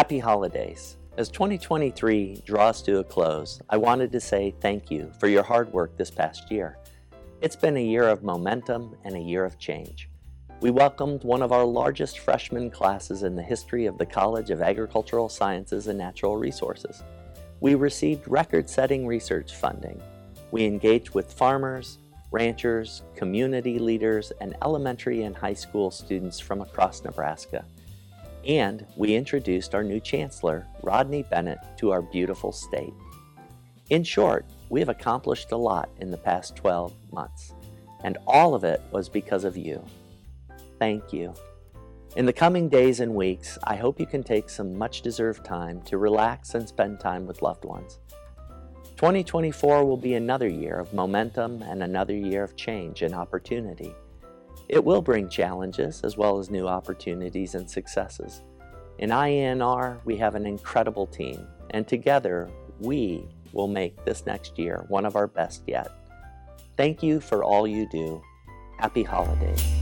Happy holidays. As 2023 draws to a close, I wanted to say thank you for your hard work this past year. It's been a year of momentum and a year of change. We welcomed one of our largest freshman classes in the history of the College of Agricultural Sciences and Natural Resources. We received record setting research funding. We engaged with farmers, ranchers, community leaders, and elementary and high school students from across Nebraska. And we introduced our new chancellor, Rodney Bennett, to our beautiful state. In short, we have accomplished a lot in the past 12 months, and all of it was because of you. Thank you. In the coming days and weeks, I hope you can take some much deserved time to relax and spend time with loved ones. 2024 will be another year of momentum and another year of change and opportunity. It will bring challenges as well as new opportunities and successes. In IANR, we have an incredible team, and together we will make this next year one of our best yet. Thank you for all you do. Happy holidays.